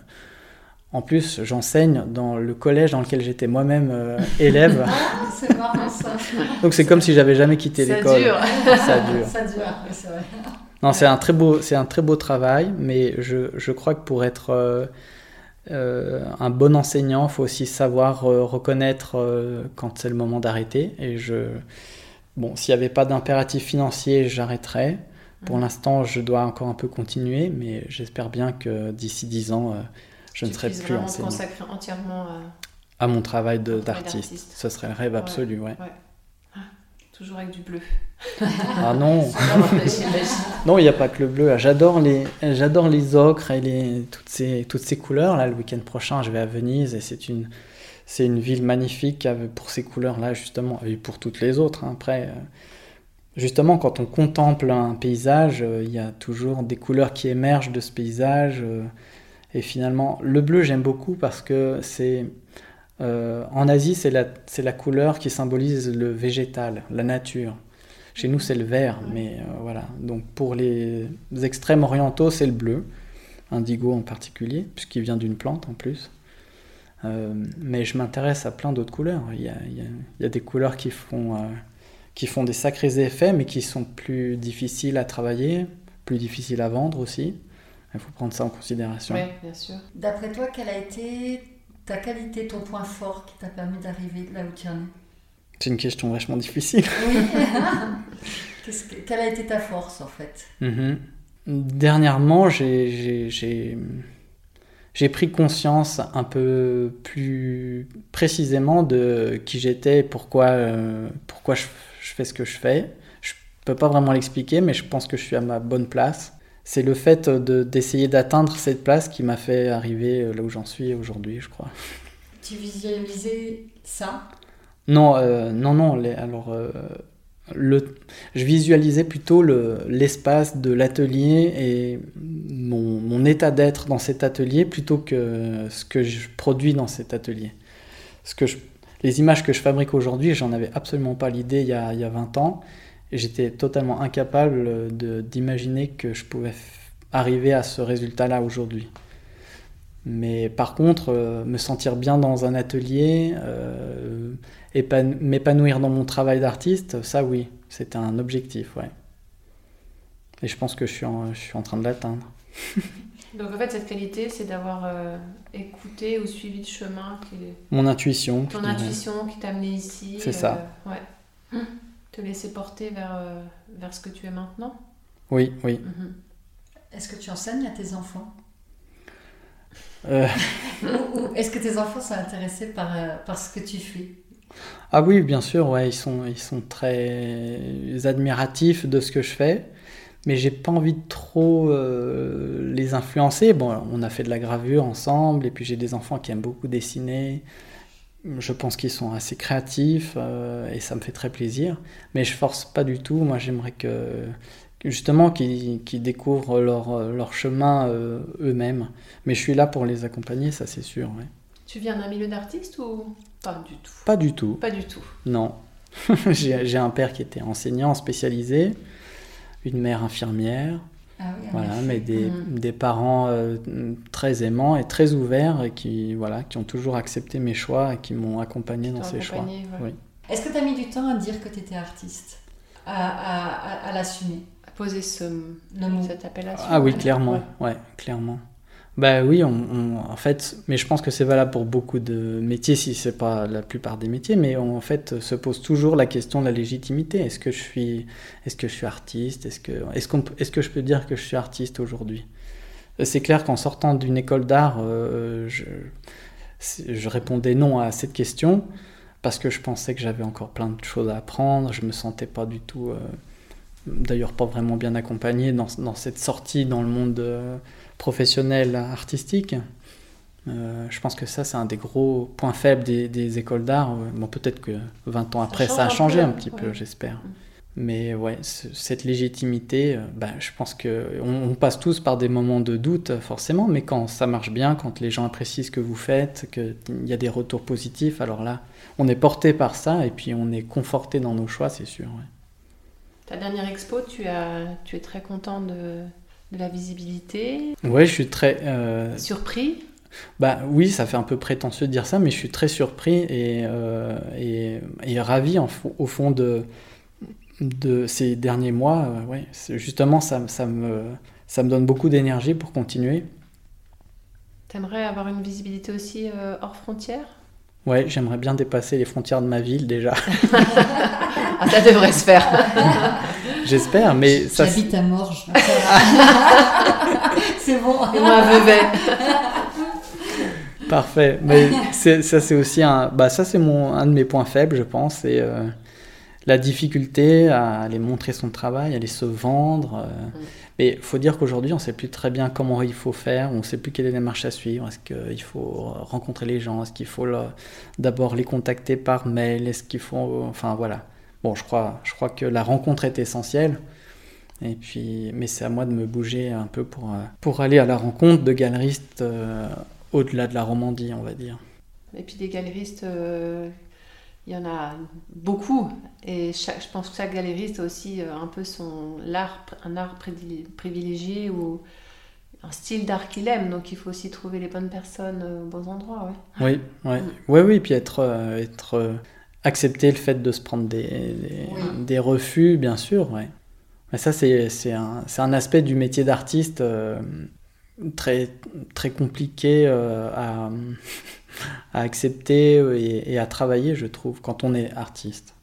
[SPEAKER 2] en plus, j'enseigne dans le collège dans lequel j'étais moi-même euh, élève. (laughs)
[SPEAKER 3] Ah, c'est marrant ça.
[SPEAKER 2] Donc c'est comme si j'avais jamais quitté l'école. Ça dure.
[SPEAKER 3] Ça dure, c'est vrai.
[SPEAKER 2] Non, c'est un très beau, c'est un très beau travail, mais je, je crois que pour être euh, euh, un bon enseignant, il faut aussi savoir reconnaître quand c'est le moment d'arrêter. Et je, bon, s'il n'y avait pas d'impératif financier, j'arrêterais. Pour
[SPEAKER 1] Mhm.
[SPEAKER 2] l'instant, je dois encore un peu continuer, mais j'espère bien que d'ici 10 ans, euh, je ne serai plus enseignant.
[SPEAKER 1] consacrer entièrement à...
[SPEAKER 2] À mon travail d'artiste. Ce serait le rêve
[SPEAKER 1] Ouais.
[SPEAKER 2] absolu, ouais.
[SPEAKER 1] Ah, toujours avec du bleu. (laughs)
[SPEAKER 2] Ah non. (laughs) Non, il n'y a pas que le bleu. J'adore les, j'adore les ocres et les, toutes, ces, toutes ces couleurs. Là, le week-end prochain, je vais à Venise et c'est une, c'est une ville magnifique pour ces couleurs-là, justement, et pour toutes les autres. hein. Après, euh, justement, quand on contemple un paysage, euh, il y a toujours des couleurs qui émergent de ce paysage. euh, et finalement, le bleu, j'aime beaucoup parce que c'est. euh, en Asie, c'est la, couleur qui symbolise le végétal, la nature. Chez nous, c'est le vert, mais voilà. Donc pour les extrêmes orientaux, c'est le bleu, indigo en particulier, puisqu'il vient d'une plante en plus. Mais je m'intéresse à plein d'autres couleurs. Il y a, des couleurs qui font, qui font des sacrés effets, mais qui sont plus difficiles à travailler, plus difficiles à vendre aussi. Il faut prendre ça en considération.
[SPEAKER 1] Oui, bien sûr.
[SPEAKER 3] D'après toi, quelle a été ta qualité, ton point fort qui t'a permis d'arriver là où tu en es?
[SPEAKER 2] C'est une question vachement difficile.
[SPEAKER 3] Oui. (laughs) Que- quelle a été ta force en fait?
[SPEAKER 2] Mhm. Dernièrement, j'ai pris conscience un peu plus précisément de qui j'étais, pourquoi, euh, pourquoi je, fais ce que je fais. Je peux pas vraiment l'expliquer, mais je pense que je suis à ma bonne place. C'est le fait d'essayer d'atteindre cette place qui m'a fait arriver là où j'en suis aujourd'hui, je crois.
[SPEAKER 3] Tu visualisais ça?
[SPEAKER 2] Non, euh, non, non. alors, euh, le, je visualisais plutôt l'espace de l'atelier et mon, état d'être dans cet atelier plutôt que ce que je produis dans cet atelier. Ce que je, les images que je fabrique aujourd'hui, j'en avais absolument pas l'idée il, y a, il y a 20 ans. J'étais totalement incapable d'imaginer que je pouvais arriver à ce résultat-là aujourd'hui. Mais par contre, euh, me sentir bien dans un atelier, euh, m'épanouir dans mon travail d'artiste, ça oui, c'était un objectif. Et je pense que je suis en train de l'atteindre. (laughs)
[SPEAKER 1] Donc en fait, cette qualité, c'est d'avoir euh, écouté ou suivi le chemin. Qui...
[SPEAKER 2] Mon intuition.
[SPEAKER 1] Ton intuition qui t'a amené ici.
[SPEAKER 2] C'est ça.
[SPEAKER 1] Euh, ouais. Hum. (clears throat) Te laisser porter vers, euh, vers ce que tu es maintenant?
[SPEAKER 2] Oui, oui.
[SPEAKER 3] Mhm. Est-ce que tu enseignes à tes enfants? (laughs) Ou, est-ce que tes enfants sont intéressés par, par ce que tu fais?
[SPEAKER 2] Ah oui, bien sûr, ouais, ils sont, ils sont très admiratifs de ce que je fais, mais j'ai pas envie de trop euh, les influencer. Bon, on a fait de la gravure ensemble, et puis j'ai des enfants qui aiment beaucoup dessiner. Je pense qu'ils sont assez créatifs euh, et ça me fait très plaisir, mais je force pas du tout. Moi, j'aimerais que justement qu'ils découvrent leur, leur chemin euh, eux-mêmes. Mais je suis là pour les accompagner, ça c'est sûr. Ouais.
[SPEAKER 1] Tu viens d'un milieu d'artiste ou pas du tout?
[SPEAKER 2] Pas du tout.
[SPEAKER 1] Pas du tout.
[SPEAKER 2] Non. (laughs) j'ai un père qui était enseignant spécialisé, une mère infirmière.
[SPEAKER 3] Ah
[SPEAKER 2] voilà, mais des, mm. des parents euh, très aimants et très ouverts et qui, voilà, qui ont toujours accepté mes choix et qui m'ont accompagné dans ces choix. Oui.
[SPEAKER 3] Est-ce que tu as mis du temps à dire que tu étais artiste? À, à, à, l'assumer?
[SPEAKER 1] À poser ce, cette appellation
[SPEAKER 2] Ah oui, clairement. ouais clairement. Bah oui, en fait, mais je pense que c'est valable pour beaucoup de métiers, si c'est pas la plupart des métiers, mais en fait se pose toujours la question de la légitimité. Est-ce que je suis, est-ce que je suis artiste? Est-ce que, est-ce est-ce que je peux dire que je suis artiste aujourd'hui? C'est clair qu'en sortant d'une école d'art, euh, je, répondais non à cette question parce que je pensais que j'avais encore plein de choses à apprendre. Je me sentais pas du tout, euh, d'ailleurs pas vraiment bien accompagné dans, dans, cette sortie dans le monde. Euh, professionnel artistique. Euh, je pense que ça, c'est un des gros points faibles des, écoles d'art. Bon, peut-être que 20 ans après, ça, a changé un, petit peu, j'espère. Mm. Mais ouais, cette légitimité, euh, bah, je pense qu'on on passe tous par des moments de doute, forcément, mais quand ça marche bien, quand les gens apprécient ce que vous faites, qu'il y a des retours positifs, alors là, on est porté par ça et puis on est conforté dans nos choix, c'est sûr.
[SPEAKER 1] Ta dernière expo, tu, as, tu es très content de, de la visibilité.
[SPEAKER 2] Ouais, je suis très... Euh,
[SPEAKER 1] surpris
[SPEAKER 2] bah oui, ça fait un peu prétentieux de dire ça, mais je suis très surpris et, euh, et, ravi au fond de, de ces derniers mois. Euh, ouais, justement, ça, ça, me, ça me donne beaucoup d'énergie pour continuer.
[SPEAKER 1] T'aimerais avoir une visibilité aussi hors frontières?
[SPEAKER 2] Ouais, j'aimerais bien dépasser les frontières de ma ville déjà. (laughs)
[SPEAKER 1] ah, ça devrait se faire. (laughs)
[SPEAKER 2] J'espère, mais
[SPEAKER 3] ça. J'habite à Morges. (laughs) c'est bon.
[SPEAKER 1] Et moi, Vevey.
[SPEAKER 2] Parfait. Mais ça, c'est aussi un. Bah, ça, c'est mon un de mes points faibles, je pense. C'est euh, la difficulté à aller montrer son travail, à aller se vendre. Euh. Mm. Mais il faut dire qu'aujourd'hui, on ne sait plus très bien comment il faut faire, on ne sait plus quelle est la marche à suivre. Est-ce qu'il faut rencontrer les gens Est-ce qu'il faut d'abord les contacter par mail Est-ce qu'il faut. Enfin, voilà. Bon, je crois, je crois que la rencontre est essentielle. Et puis, mais c'est à moi de me bouger un peu pour, euh, pour aller à la rencontre de galeristes euh, au-delà de la Romandie, on va dire.
[SPEAKER 1] Et puis des galeristes, euh, il y en a beaucoup. Et chaque, je pense que chaque galeriste a aussi un peu son art, un art privilégié ou un style d'art qu'il aime. Donc il faut aussi trouver les bonnes personnes aux bons endroits.
[SPEAKER 2] Ouais. Oui, oui, oui, oui, puis être, être accepter le fait de se prendre des, des, refus, bien sûr. Ouais. Mais ça, c'est un, un, aspect du métier d'artiste euh, très, très compliqué euh, à, (laughs) à, accepter et, à travailler, je trouve, quand on est artiste.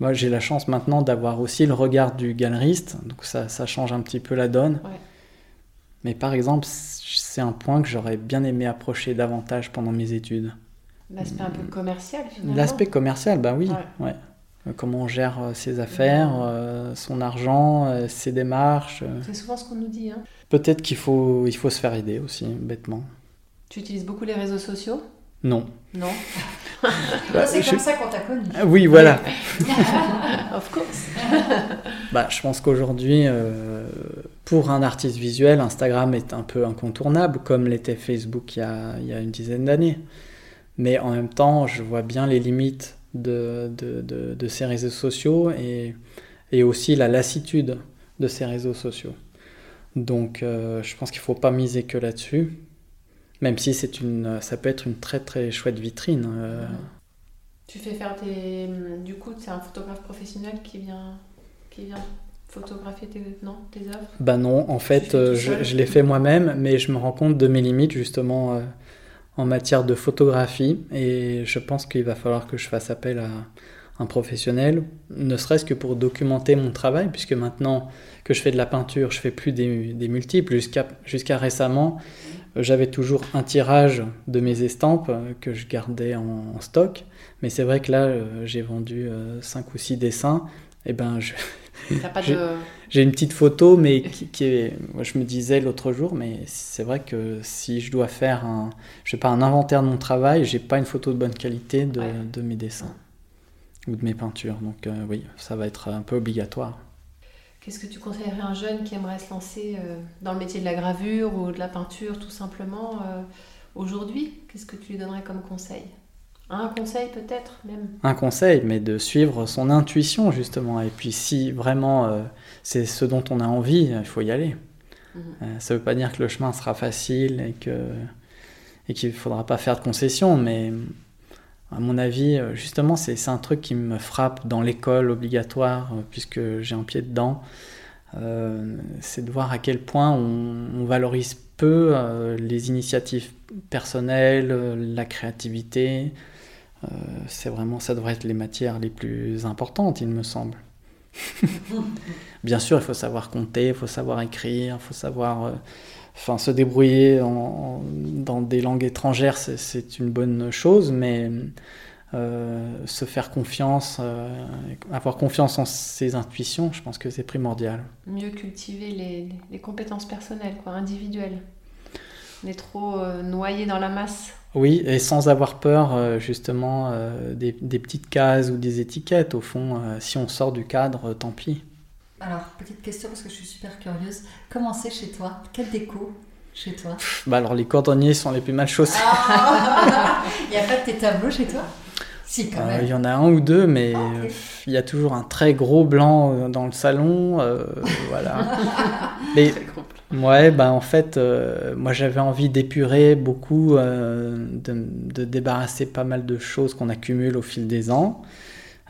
[SPEAKER 2] Moi, j'ai la chance maintenant d'avoir aussi le regard du galeriste, donc ça, ça, change un petit peu la donne. Mais par exemple, c'est un point que j'aurais bien aimé approcher davantage pendant mes études.
[SPEAKER 1] L'aspect un peu commercial finalement
[SPEAKER 2] L'aspect commercial, ben oui. Ouais. Euh, comment on gère euh, ses affaires, euh, son argent, ses démarches.
[SPEAKER 1] C'est souvent ce qu'on nous dit. Hein.
[SPEAKER 2] Peut-être qu'il faut, il faut se faire aider aussi, bêtement.
[SPEAKER 1] Tu utilises beaucoup les réseaux sociaux?
[SPEAKER 2] Non.
[SPEAKER 1] Non. (laughs) (laughs)
[SPEAKER 3] Bah, c'est comme ça qu'on t'a connu.
[SPEAKER 2] Ah oui, voilà. (laughs)
[SPEAKER 1] of course.
[SPEAKER 2] bah, je pense qu'aujourd'hui, pour un artiste visuel, Instagram est un peu incontournable, comme l'était Facebook il y a, il y a une dizaine d'années. Mais en même temps, je vois bien les limites de, de, de, ces réseaux sociaux et, et, aussi la lassitude de ces réseaux sociaux. Donc euh, je pense qu'il ne faut pas miser que là-dessus, même si c'est une, ça peut être une très très chouette vitrine. Euh.
[SPEAKER 1] Tu fais faire tes... Du coup, c'est un photographe professionnel qui vient, qui vient photographier tes, non, tes œuvres?
[SPEAKER 2] Bah non, en fait, euh, je, je l'ai fait moi-même, mais je me rends compte de mes limites justement en matière de photographie et je pense qu'il va falloir que je fasse appel à un professionnel, ne serait-ce que pour documenter mon travail, puisque maintenant que je fais de la peinture, je fais plus des, des multiples. Jusqu'à récemment, j'avais toujours un tirage de mes estampes que je gardais en, stock, mais c'est vrai que là, euh, j'ai vendu 5 euh, ou 6 dessins, et ben je, (laughs) j'ai une petite photo, mais qui, est. je me disais l'autre jour, mais c'est vrai que si je dois faire un, je sais pas, un inventaire de mon travail, j'ai pas une photo de bonne qualité de, de mes dessins ou de mes peintures. Donc euh, oui, ça va être un peu obligatoire.
[SPEAKER 1] Qu'est-ce que tu conseillerais à un jeune qui aimerait se lancer euh, dans le métier de la gravure ou de la peinture, tout simplement, euh, aujourd'hui? Qu'est-ce que tu lui donnerais comme conseil? Un conseil peut-être même?
[SPEAKER 2] Un conseil, mais de suivre son intuition justement. Et puis si vraiment c'est ce dont on a envie, il faut y aller. Mhm. Euh, ça ne veut pas dire que le chemin sera facile et que et qu'il ne faudra pas faire de concessions, mais à mon avis, euh, justement, c'est un truc qui me frappe dans l'école obligatoire, puisque j'ai un pied dedans. c'est de voir à quel point on, on valorise peu les initiatives personnelles, la créativité, euh, c'est vraiment, ça devrait être les matières les plus importantes, il me semble. (laughs) Bien sûr, il faut savoir compter, il faut savoir écrire, il faut savoir euh, enfin, se débrouiller dans des langues étrangères, c'est une bonne chose, mais euh, se faire confiance, avoir confiance en ses intuitions, je pense que c'est primordial.
[SPEAKER 1] Mieux cultiver les, les, compétences personnelles, quoi, individuelles. On est trop noyé dans la masse.
[SPEAKER 2] Oui, et sans avoir peur euh, justement euh, des, petites cases ou des étiquettes. Au fond, euh, si on sort du cadre, tant pis.
[SPEAKER 3] Alors, petite question parce que je suis super curieuse. Comment c'est chez toi? Quelle déco chez toi?
[SPEAKER 2] Bah Alors, les cordonniers sont les plus mal chaussés.
[SPEAKER 3] Ah (laughs) il n'y a pas de tes tableaux chez toi?
[SPEAKER 2] Si, quand même. Il y en a un ou deux, mais ah, il y a toujours un très gros blanc dans le salon. voilà. (laughs) mais, Ouais, bah en fait, euh, moi j'avais envie d'épurer beaucoup, euh, de, débarrasser pas mal de choses qu'on accumule au fil des ans.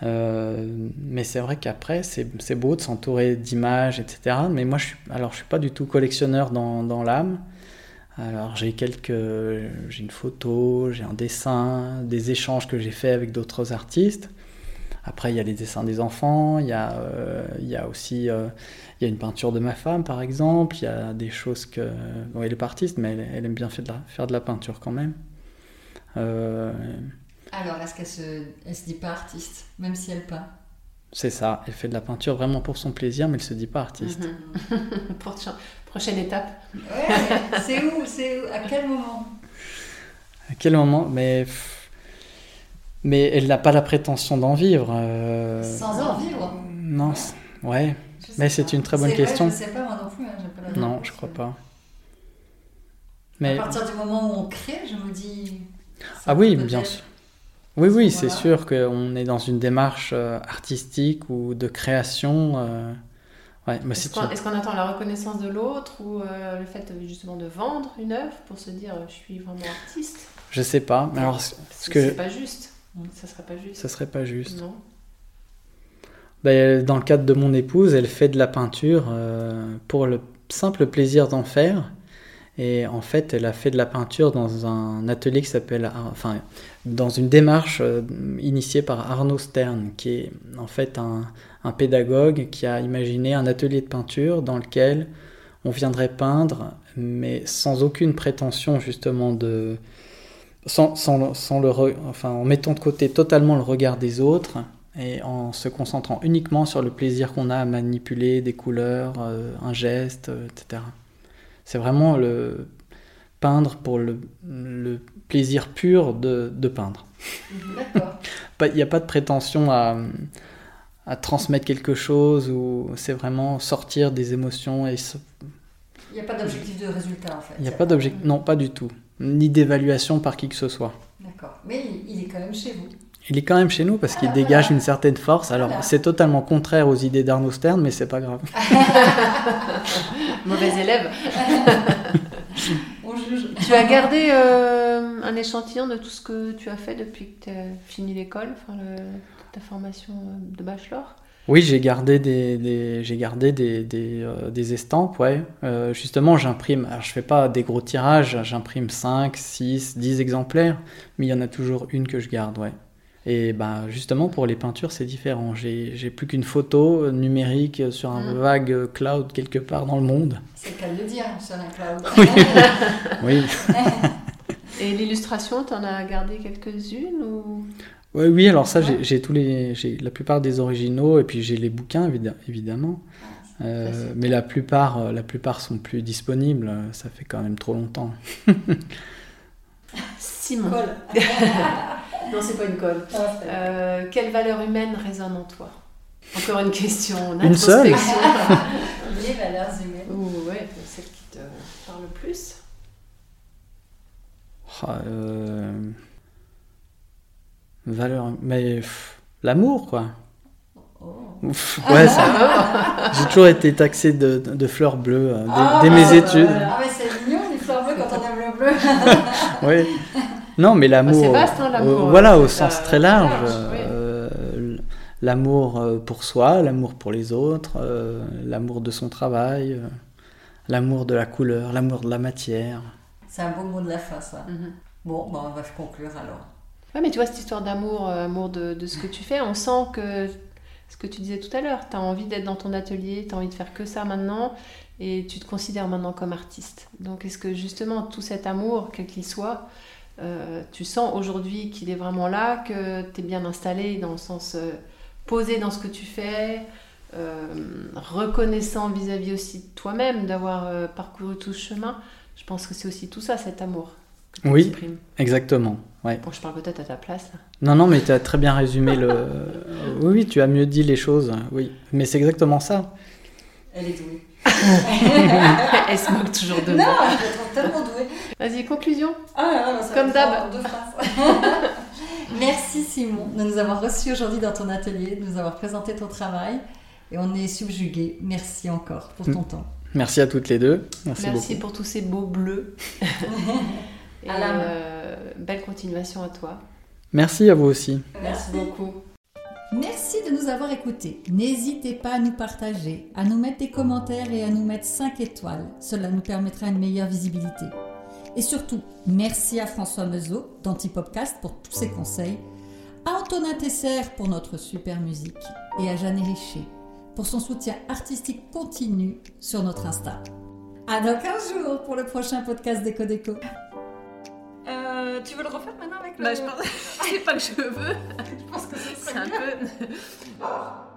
[SPEAKER 2] Euh, mais c'est vrai qu'après, c'est beau de s'entourer d'images, etc. Mais moi, je suis, alors, je suis pas du tout collectionneur dans, dans l'âme. Alors, j'ai quelques, j'ai une photo, j'ai un dessin, des échanges que j'ai fait avec d'autres artistes. Après, il y a les dessins des enfants, il y a, il y a aussi il y a une peinture de ma femme, par exemple. Il y a des choses que. Bon, elle est artiste, mais elle, aime bien faire de, la, faire de la peinture quand même.
[SPEAKER 3] Euh, Alors, est-ce qu'elle se, elle se dit pas artiste, même si elle peint?
[SPEAKER 2] C'est ça. Elle fait de la peinture vraiment pour son plaisir, mais elle se dit pas artiste.
[SPEAKER 1] Mhm. (laughs) Prochaine étape.
[SPEAKER 3] Ouais, c'est où C'est où À quel moment?
[SPEAKER 2] À quel moment? Mais. Mais elle n'a pas la prétention d'en vivre. Euh,
[SPEAKER 3] Sans en vivre
[SPEAKER 2] Non, ouais. Mais c'est une très bonne question.
[SPEAKER 3] je sais pas moi non plus. Hein,
[SPEAKER 2] pas la non, je crois pas.
[SPEAKER 3] Mais... À partir du moment où on crée, je me dis.
[SPEAKER 2] Ah oui, bien sûr. Oui, oui, c'est sûr qu'on est dans une démarche euh, artistique ou de création. Euh,
[SPEAKER 1] ouais, Est-ce qu'on attend la reconnaissance de l'autre ou euh, le fait justement de vendre une œuvre pour se dire je suis vraiment artiste?
[SPEAKER 2] Je sais pas. Mais alors,
[SPEAKER 1] ce que... C'est pas juste. Ça serait pas juste.
[SPEAKER 2] Ça serait pas juste. Non. Ben, dans le cadre de mon épouse, elle fait de la peinture euh, pour le simple plaisir d'en faire. Et en fait, elle a fait de la peinture dans un atelier qui s'appelle, enfin, dans une démarche euh, initiée par Arnaud Stern, qui est en fait un, pédagogue qui a imaginé un atelier de peinture dans lequel on viendrait peindre, mais sans aucune prétention justement de... Sans, sans, sans le enfin, en mettant de côté totalement le regard des autres et en se concentrant uniquement sur le plaisir qu'on a à manipuler des couleurs, euh, un geste, euh, etc. C'est vraiment le peindre pour le, le plaisir pur de, de peindre. (laughs) Il n'y a pas de prétention à, à transmettre quelque chose ou c'est vraiment sortir des émotions et se-
[SPEAKER 3] Il n'y a pas d'objectif de résultat en fait.
[SPEAKER 2] il n'y a pas d'objectif non pas du tout ni d'évaluation par qui que ce soit
[SPEAKER 3] D'accord. Mais il, est quand même chez vous.
[SPEAKER 2] il est quand même chez nous parce qu'il
[SPEAKER 3] Ah,
[SPEAKER 2] dégage
[SPEAKER 3] voilà.
[SPEAKER 2] une certaine force alors
[SPEAKER 3] Voilà.
[SPEAKER 2] c'est totalement contraire aux idées d'Arnaud Stern mais c'est pas grave (laughs) (laughs)
[SPEAKER 1] Mauvais élève.
[SPEAKER 3] On juge.
[SPEAKER 1] Tu as gardé euh, un échantillon de tout ce que tu as fait depuis que tu as fini l'école, enfin le- ta formation euh, de bachelor?
[SPEAKER 2] Oui j'ai gardé des, des- j'ai gardé des, des, euh, des estampes ouais Euh, justement j'imprime alors je fais pas des gros tirages j'imprime 5 6 10 exemplaires mais il y en a toujours une que je garde ouais Et ben justement pour les peintures c'est différent. J'ai j'ai plus qu'une photo numérique sur un
[SPEAKER 1] Mm.
[SPEAKER 2] vague cloud quelque part dans le monde.
[SPEAKER 3] C'est le cas de le dire sur un cloud.
[SPEAKER 2] Oui. (laughs) (laughs)
[SPEAKER 1] Et l'illustration, tu en as gardé quelques-unes ou...
[SPEAKER 2] Ouais, oui, alors ça
[SPEAKER 1] Ouais.
[SPEAKER 2] j'ai- tous les j'ai la plupart des originaux et puis j'ai les bouquins évid- évidemment. Euh,
[SPEAKER 1] Facile.
[SPEAKER 2] mais la plupart euh, la plupart sont plus disponibles, euh, ça fait quand même trop longtemps. (laughs)
[SPEAKER 1] Simon.
[SPEAKER 3] Colle. (laughs)
[SPEAKER 1] Non, c'est pas une colle.
[SPEAKER 3] Ah,
[SPEAKER 1] Euh, quelle valeur humaine résonne en toi? Encore une question
[SPEAKER 2] Une seule. (laughs)
[SPEAKER 3] Les valeurs humaines.
[SPEAKER 1] Ou ouais, celle qui te parle le plus.
[SPEAKER 2] Ah, euh, Valeur mais l'amour quoi.
[SPEAKER 3] Oh.
[SPEAKER 2] Ouais, ça- j'ai toujours été taxé de, de fleurs bleues euh, dès,
[SPEAKER 3] Ah,
[SPEAKER 2] dès
[SPEAKER 3] bah,
[SPEAKER 2] mes études.
[SPEAKER 3] Ah, mais c'est mignon, les fleurs bleues quand on aime le bleu. (laughs)
[SPEAKER 2] Ouais. Non, mais l'amour.
[SPEAKER 1] Bah, c'est vaste, hein, l'amour,
[SPEAKER 2] euh, voilà, au sens
[SPEAKER 1] très
[SPEAKER 2] très large.
[SPEAKER 1] large,
[SPEAKER 2] euh, l'amour euh, pour soi, l'amour pour les autres, euh, l'amour de son travail, euh, l'amour de la couleur, l'amour de la matière.
[SPEAKER 3] C'est un beau mot de la fin, ça.
[SPEAKER 1] Mhm.
[SPEAKER 3] Bon, bah, on va conclure alors.
[SPEAKER 1] Ouais, mais tu vois, cette histoire d'amour, euh, amour de, ce que tu fais, on sent que ce que tu disais tout à l'heure, tu as envie d'être dans ton atelier, tu as envie de faire que ça maintenant, et tu te considères maintenant comme artiste. Donc, est-ce que justement, tout cet amour, quel qu'il soit, euh, tu sens aujourd'hui qu'il est vraiment là, que tu es bien installé dans le sens euh, posé dans ce que tu fais, reconnaissant vis-à-vis aussi de toi-même d'avoir parcouru tout ce chemin? Je pense que c'est aussi tout ça, cet amour.
[SPEAKER 2] Oui.
[SPEAKER 1] exprimes.
[SPEAKER 2] Exactement. Ouais.
[SPEAKER 1] Bon, je parle peut-être à ta place là.
[SPEAKER 2] Non, non, mais tu as très bien résumé le. (laughs) Oui, oui, tu as mieux dit les choses. Oui, mais c'est exactement ça.
[SPEAKER 3] Elle est douée. (laughs)
[SPEAKER 1] Elle se moque toujours de
[SPEAKER 3] Non,
[SPEAKER 1] moi.
[SPEAKER 3] trouve tellement douée.
[SPEAKER 1] Vas-y, conclusion.
[SPEAKER 3] Ah, non, ça
[SPEAKER 1] Comme d'hab.
[SPEAKER 3] en deux phrases. (laughs) Merci Simon de nous avoir reçus aujourd'hui dans ton atelier, de nous avoir présenté ton travail. Et on est subjugués. Merci encore pour ton temps.
[SPEAKER 2] Merci à toutes les deux. Merci,
[SPEAKER 1] Merci
[SPEAKER 2] beaucoup.
[SPEAKER 1] pour tous ces beaux bleus. Et
[SPEAKER 3] main.
[SPEAKER 1] euh, belle continuation à toi.
[SPEAKER 2] Merci à vous aussi.
[SPEAKER 1] Merci beaucoup.
[SPEAKER 3] Merci de nous avoir écoutés. N'hésitez pas à nous partager, à nous mettre des commentaires et à nous mettre 5 étoiles. Cela nous permettra une meilleure visibilité. Et surtout, merci à François Mezot d'Antipopcast pour tous ses conseils, à Antonin Tesser pour notre super musique et à Jeanne Richer pour son soutien artistique continu sur notre Insta. À dans 15 jours pour le prochain podcast d'Eco Déco.
[SPEAKER 4] Euh, tu veux le refaire maintenant avec le...
[SPEAKER 1] Bah, je pense... (laughs) c'est pas que je veux.
[SPEAKER 4] je pense que ce
[SPEAKER 1] C'est un peu. (laughs)